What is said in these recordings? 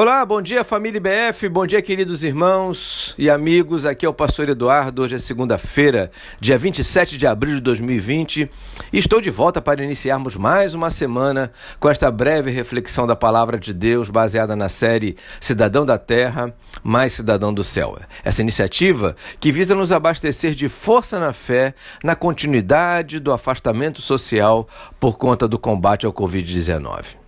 Olá, bom dia família IBF, bom dia queridos irmãos e amigos. Aqui é o pastor Eduardo. Hoje é segunda-feira, dia 27 de abril de 2020, e estou de volta para iniciarmos mais uma semana com esta breve reflexão da palavra de Deus baseada na série Cidadão da Terra, mais Cidadão do Céu. Essa iniciativa que visa nos abastecer de força na fé na continuidade do afastamento social por conta do combate ao Covid-19.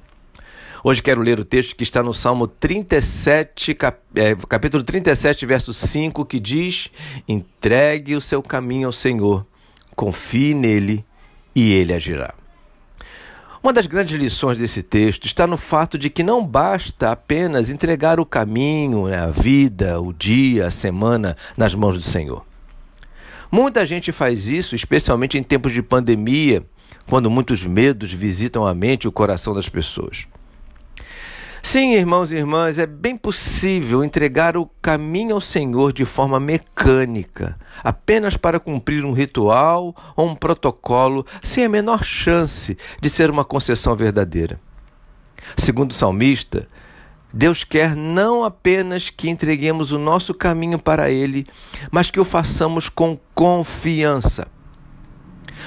Hoje quero ler o texto que está no Salmo 37, cap, é, capítulo 37, verso 5, que diz: Entregue o seu caminho ao Senhor, confie nele e ele agirá. Uma das grandes lições desse texto está no fato de que não basta apenas entregar o caminho, né, a vida, o dia, a semana nas mãos do Senhor. Muita gente faz isso, especialmente em tempos de pandemia, quando muitos medos visitam a mente e o coração das pessoas. Sim, irmãos e irmãs, é bem possível entregar o caminho ao Senhor de forma mecânica, apenas para cumprir um ritual ou um protocolo, sem a menor chance de ser uma concessão verdadeira. Segundo o salmista, Deus quer não apenas que entreguemos o nosso caminho para Ele, mas que o façamos com confiança.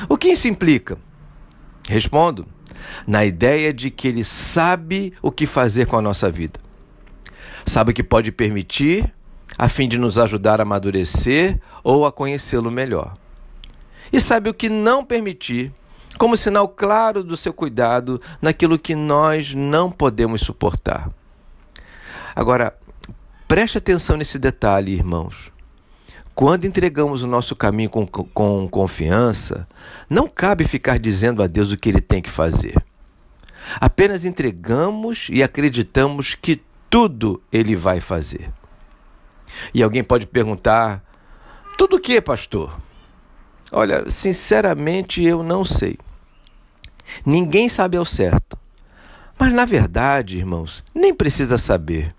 O que isso implica? Respondo: na ideia de que Ele sabe o que fazer com a nossa vida. Sabe o que pode permitir, a fim de nos ajudar a amadurecer ou a conhecê-lo melhor. E sabe o que não permitir, como sinal claro do seu cuidado naquilo que nós não podemos suportar. Agora, preste atenção nesse detalhe, irmãos. Quando entregamos o nosso caminho com, com confiança, não cabe ficar dizendo a Deus o que ele tem que fazer. Apenas entregamos e acreditamos que tudo ele vai fazer. E alguém pode perguntar: tudo o que, pastor? Olha, sinceramente eu não sei. Ninguém sabe ao certo. Mas na verdade, irmãos, nem precisa saber.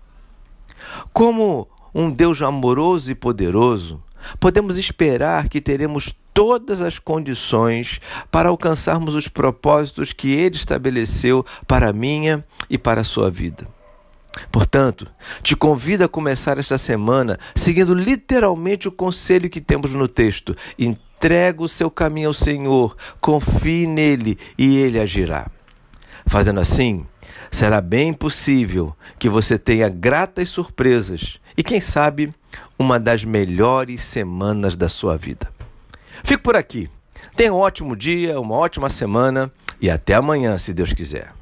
Como um Deus amoroso e poderoso, podemos esperar que teremos todas as condições para alcançarmos os propósitos que Ele estabeleceu para a minha e para a sua vida. Portanto, te convido a começar esta semana seguindo literalmente o conselho que temos no texto. Entrega o seu caminho ao Senhor, confie nele e ele agirá. Fazendo assim, será bem possível que você tenha gratas surpresas e, quem sabe, uma das melhores semanas da sua vida. Fico por aqui. Tenha um ótimo dia, uma ótima semana e até amanhã, se Deus quiser.